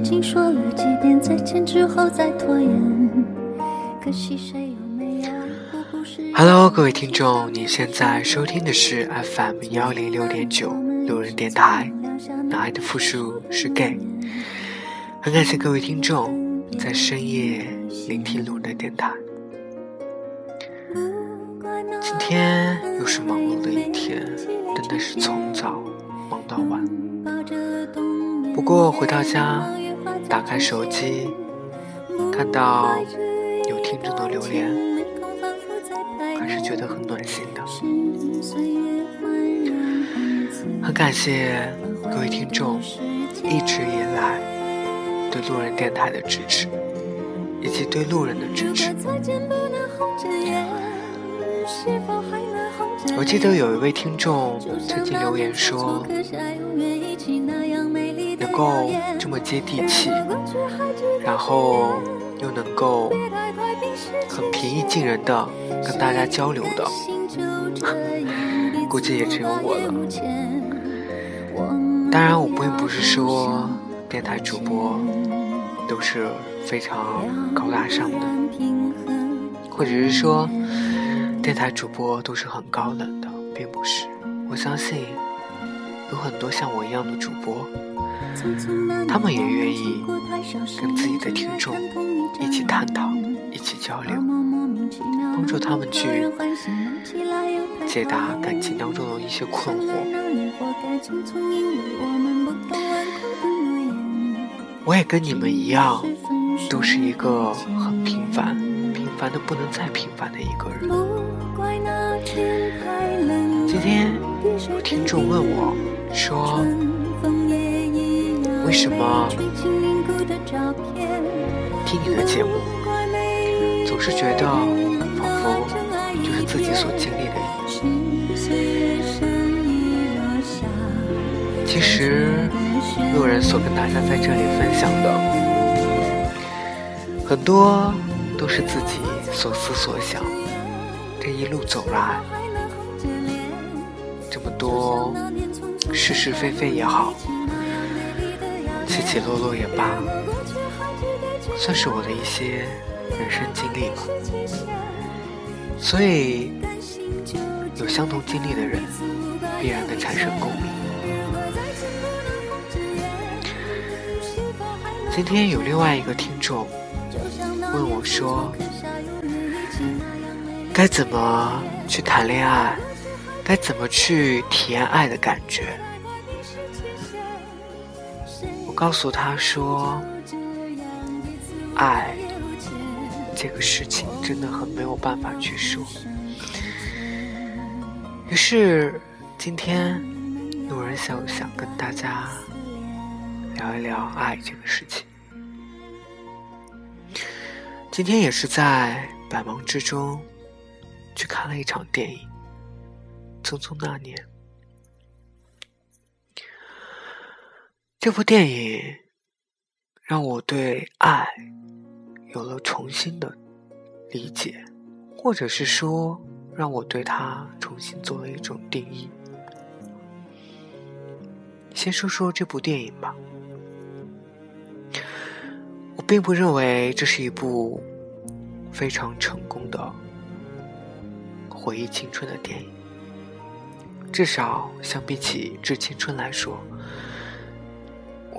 究竟说了几遍再见之后再拖延？可惜谁有没有 Hello，各位听众，你现在收听的是 FM 幺零六点九路人电台，那爱的复数是 gay。很感谢各位听众在深夜聆听路人的电台。今天又是忙碌的一天，真的是从早忙到晚。不过回到家，打开手机，看到有听众的留言，还是觉得很暖心的。很感谢各位听众一直以来对路人电台的支持，以及对路人的支持。我记得有一位听众曾经留言说，能够这么接地气，然后又能够很平易近人的跟大家交流的，估计也只有我了。当然，我并不是说电台主播都是非常高大上的，或者是说。电台主播都是很高冷的，并不是。我相信有很多像我一样的主播，他们也愿意跟自己的听众一起探讨、一起交流，帮助他们去解答感情当中的一些困惑。我也跟你们一样，都是一个很平凡、平凡的不能再平凡的一个人。今天有听众问我，说为什么听你的节目总是觉得仿佛就是自己所经历的？其实路人所跟大家在这里分享的很多都是自己所思所想。这一路走来，这么多是是非非也好，起起落落也罢，算是我的一些人生经历吧。所以，有相同经历的人，必然的产生共鸣。今天有另外一个听众问我说。该怎么去谈恋爱？该怎么去体验爱的感觉？告诉他说：“爱这个事情真的很没有办法去说。”于是今天路人想想跟大家聊一聊爱这个事情。今天也是在百忙之中。去看了一场电影《匆匆那年》。这部电影让我对爱有了重新的理解，或者是说，让我对它重新做了一种定义。先说说这部电影吧。我并不认为这是一部非常成功的。回忆青春的电影，至少相比起《致青春》来说，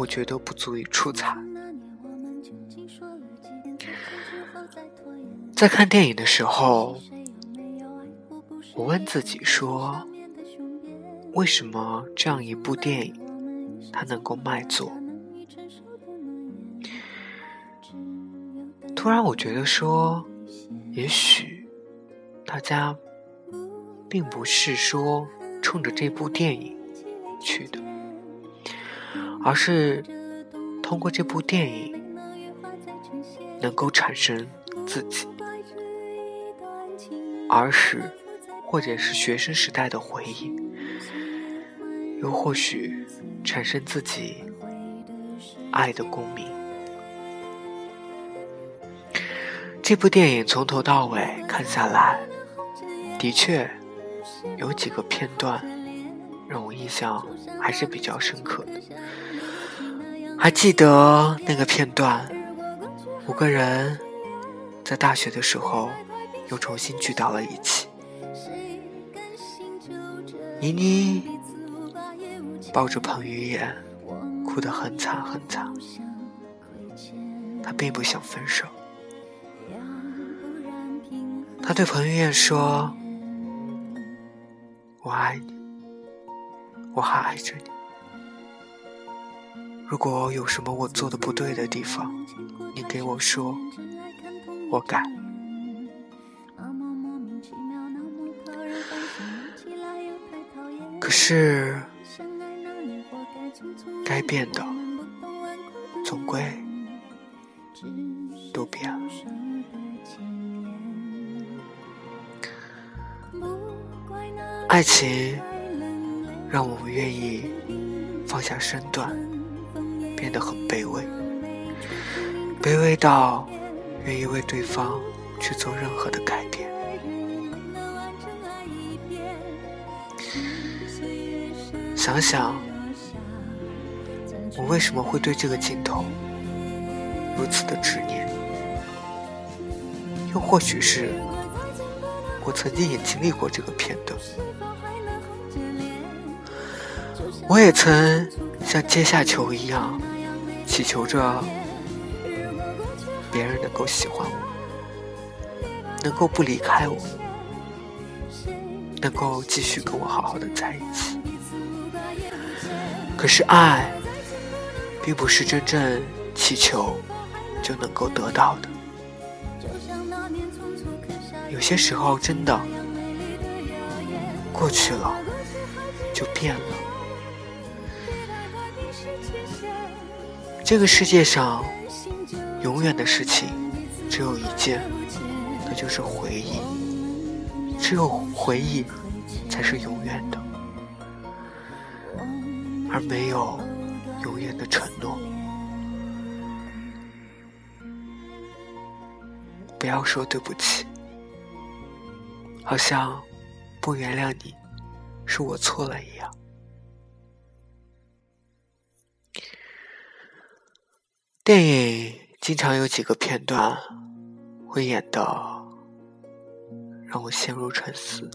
我觉得不足以出彩。在看电影的时候，我问自己说：为什么这样一部电影，它能够卖座？突然，我觉得说，也许大家。并不是说冲着这部电影去的，而是通过这部电影能够产生自己儿时或者是学生时代的回忆，又或许产生自己爱的共鸣。这部电影从头到尾看下来，的确。有几个片段让我印象还是比较深刻的，还记得那个片段，五个人在大学的时候又重新聚到了一起。倪妮抱着彭于晏，哭得很惨很惨。她并不想分手。她对彭于晏说：“我爱你，我还爱着你。如果有什么我做的不对的地方，你给我说，我改。”可是，该变的，总归都变了。爱情让我们愿意放下身段，变得很卑微，卑微到愿意为对方去做任何的改变。想想，我为什么会对这个镜头如此的执念？又或许是，我曾经也经历过这个片段。我也曾像阶下囚一样，祈求着别人能够喜欢我，能够不离开我，能够继续跟我好好的在一起。可是爱，并不是真正祈求就能够得到的。有些时候，真的过去了就变了。这个世界上，永远的事情只有一件，那就是回忆。只有回忆，才是永远的。而没有永远的承诺。不要说对不起，好像不原谅你是我错了一样。电影经常有几个片段会演的让我陷入沉思。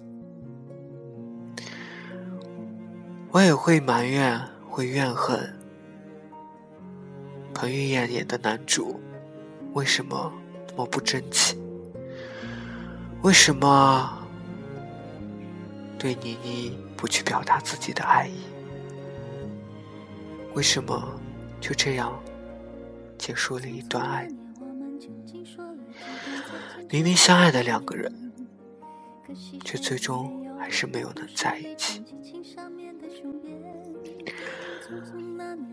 我也会埋怨，会怨恨彭于晏演的男主为什么那么不争气？为什么对倪妮不去表达自己的爱意？为什么就这样结束了一段爱？明明相爱的两个人，却最终还是没有能在一起。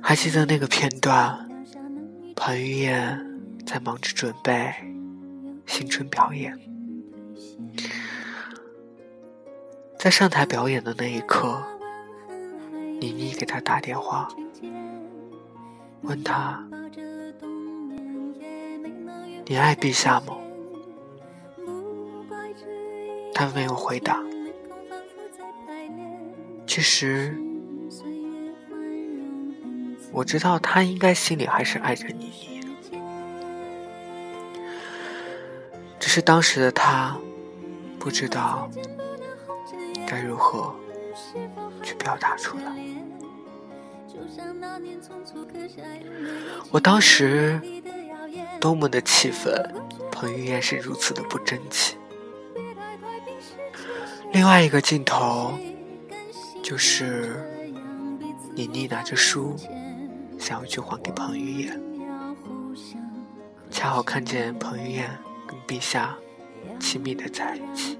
还记得那个片段，彭于晏在忙着准备新春表演，在上台表演的那一刻，倪妮给他打电话，问他：“你爱陛下吗？”他没有回答。其实。我知道他应该心里还是爱着你，只是当时的他不知道该如何去表达出来。我当时多么的气愤，彭于晏是如此的不争气。另外一个镜头就是妮妮拿着书。想要去还给彭于晏，恰好看见彭于晏跟陛下亲密的在一起，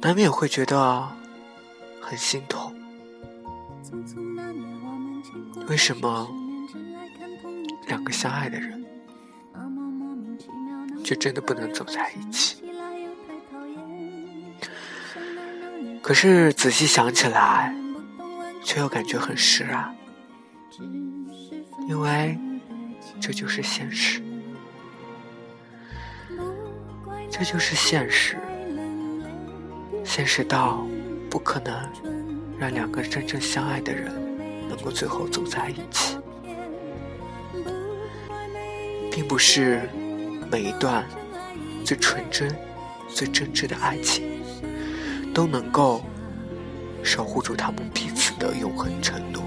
难免会觉得很心痛。为什么两个相爱的人，却真的不能走在一起？可是仔细想起来，却又感觉很释然，因为这就是现实，这就是现实，现实到不可能让两个真正相爱的人能够最后走在一起，并不是每一段最纯真、最真挚的爱情都能够守护住他们彼此的永恒承诺，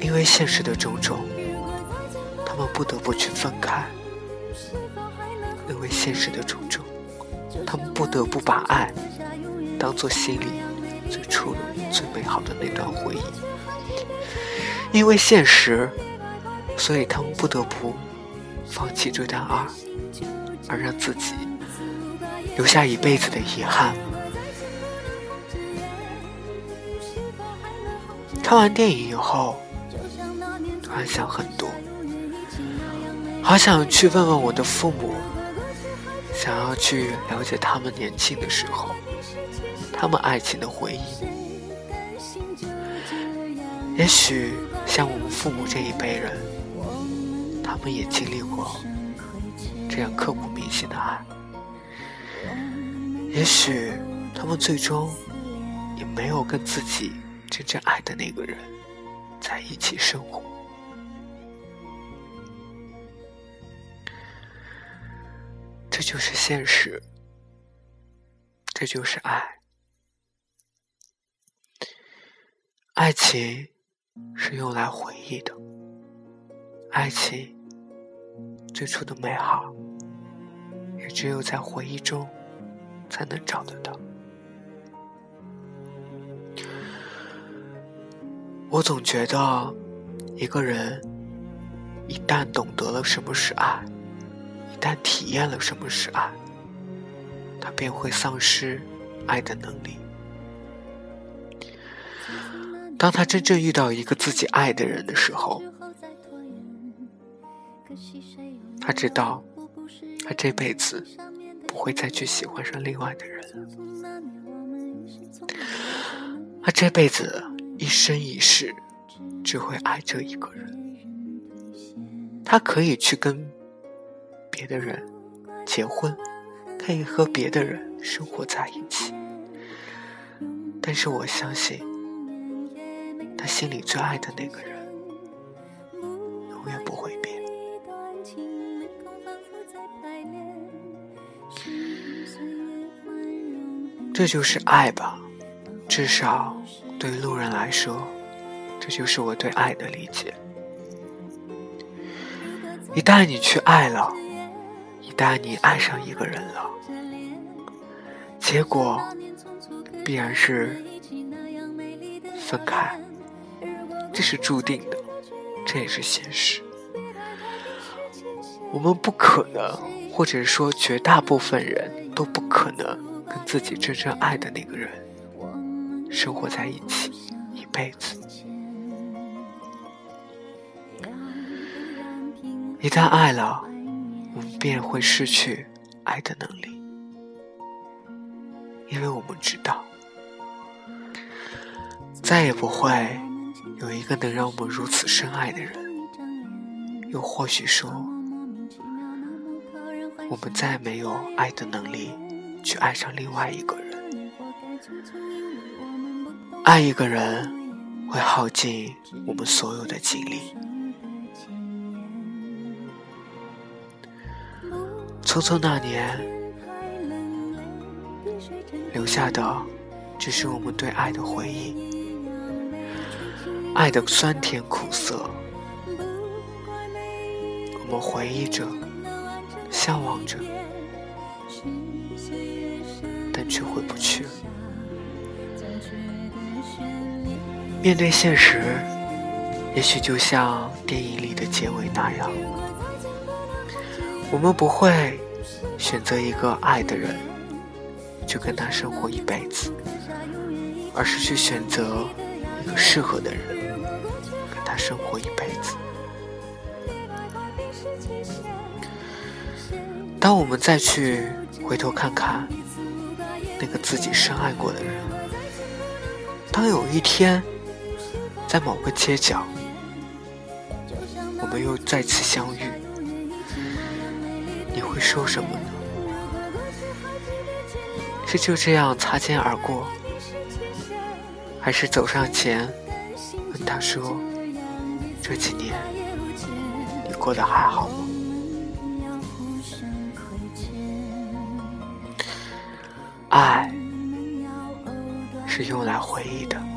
因为现实的种种，他们不得不去分开；因为现实的种种，他们不得不把爱。当做心里最初的、最美好的那段回忆，因为现实，所以他们不得不放弃这段爱，而让自己留下一辈子的遗憾。看完电影以后，突然想很多，好想去问问我的父母，想要去了解他们年轻的时候。他们爱情的回忆，也许像我们父母这一辈人，他们也经历过这样刻骨铭心的爱。也许他们最终也没有跟自己真正爱的那个人在一起生活。这就是现实，这就是爱。爱情是用来回忆的，爱情最初的美好，也只有在回忆中才能找得到。我总觉得，一个人一旦懂得了什么是爱，一旦体验了什么是爱，他便会丧失爱的能力。当他真正遇到一个自己爱的人的时候，他知道，他这辈子不会再去喜欢上另外的人了。他这辈子一生一世只会爱这一个人。他可以去跟别的人结婚，可以和别的人生活在一起，但是我相信。他心里最爱的那个人，永远不会变。这就是爱吧，至少对路人来说，这就是我对爱的理解。一旦你去爱了，一旦你爱上一个人了，结果必然是分开。这是注定的，这也是现实。我们不可能，或者说绝大部分人都不可能跟自己真正爱的那个人生活在一起一辈子。一旦爱了，我们便会失去爱的能力，因为我们知道，再也不会。有一个能让我们如此深爱的人，又或许说，我们再没有爱的能力去爱上另外一个人。爱一个人会耗尽我们所有的精力，匆匆那年，留下的只是我们对爱的回忆。爱的酸甜苦涩，我们回忆着，向往着，但却回不去。面对现实，也许就像电影里的结尾那样，我们不会选择一个爱的人，就跟他生活一辈子，而是去选择适合的人。跟他生活一辈子。当我们再去回头看看那个自己深爱过的人，当有一天在某个街角，我们又再次相遇，你会说什么呢？是就这样擦肩而过，还是走上前问他说：“这几年你过得还好吗？”爱是用来回忆的。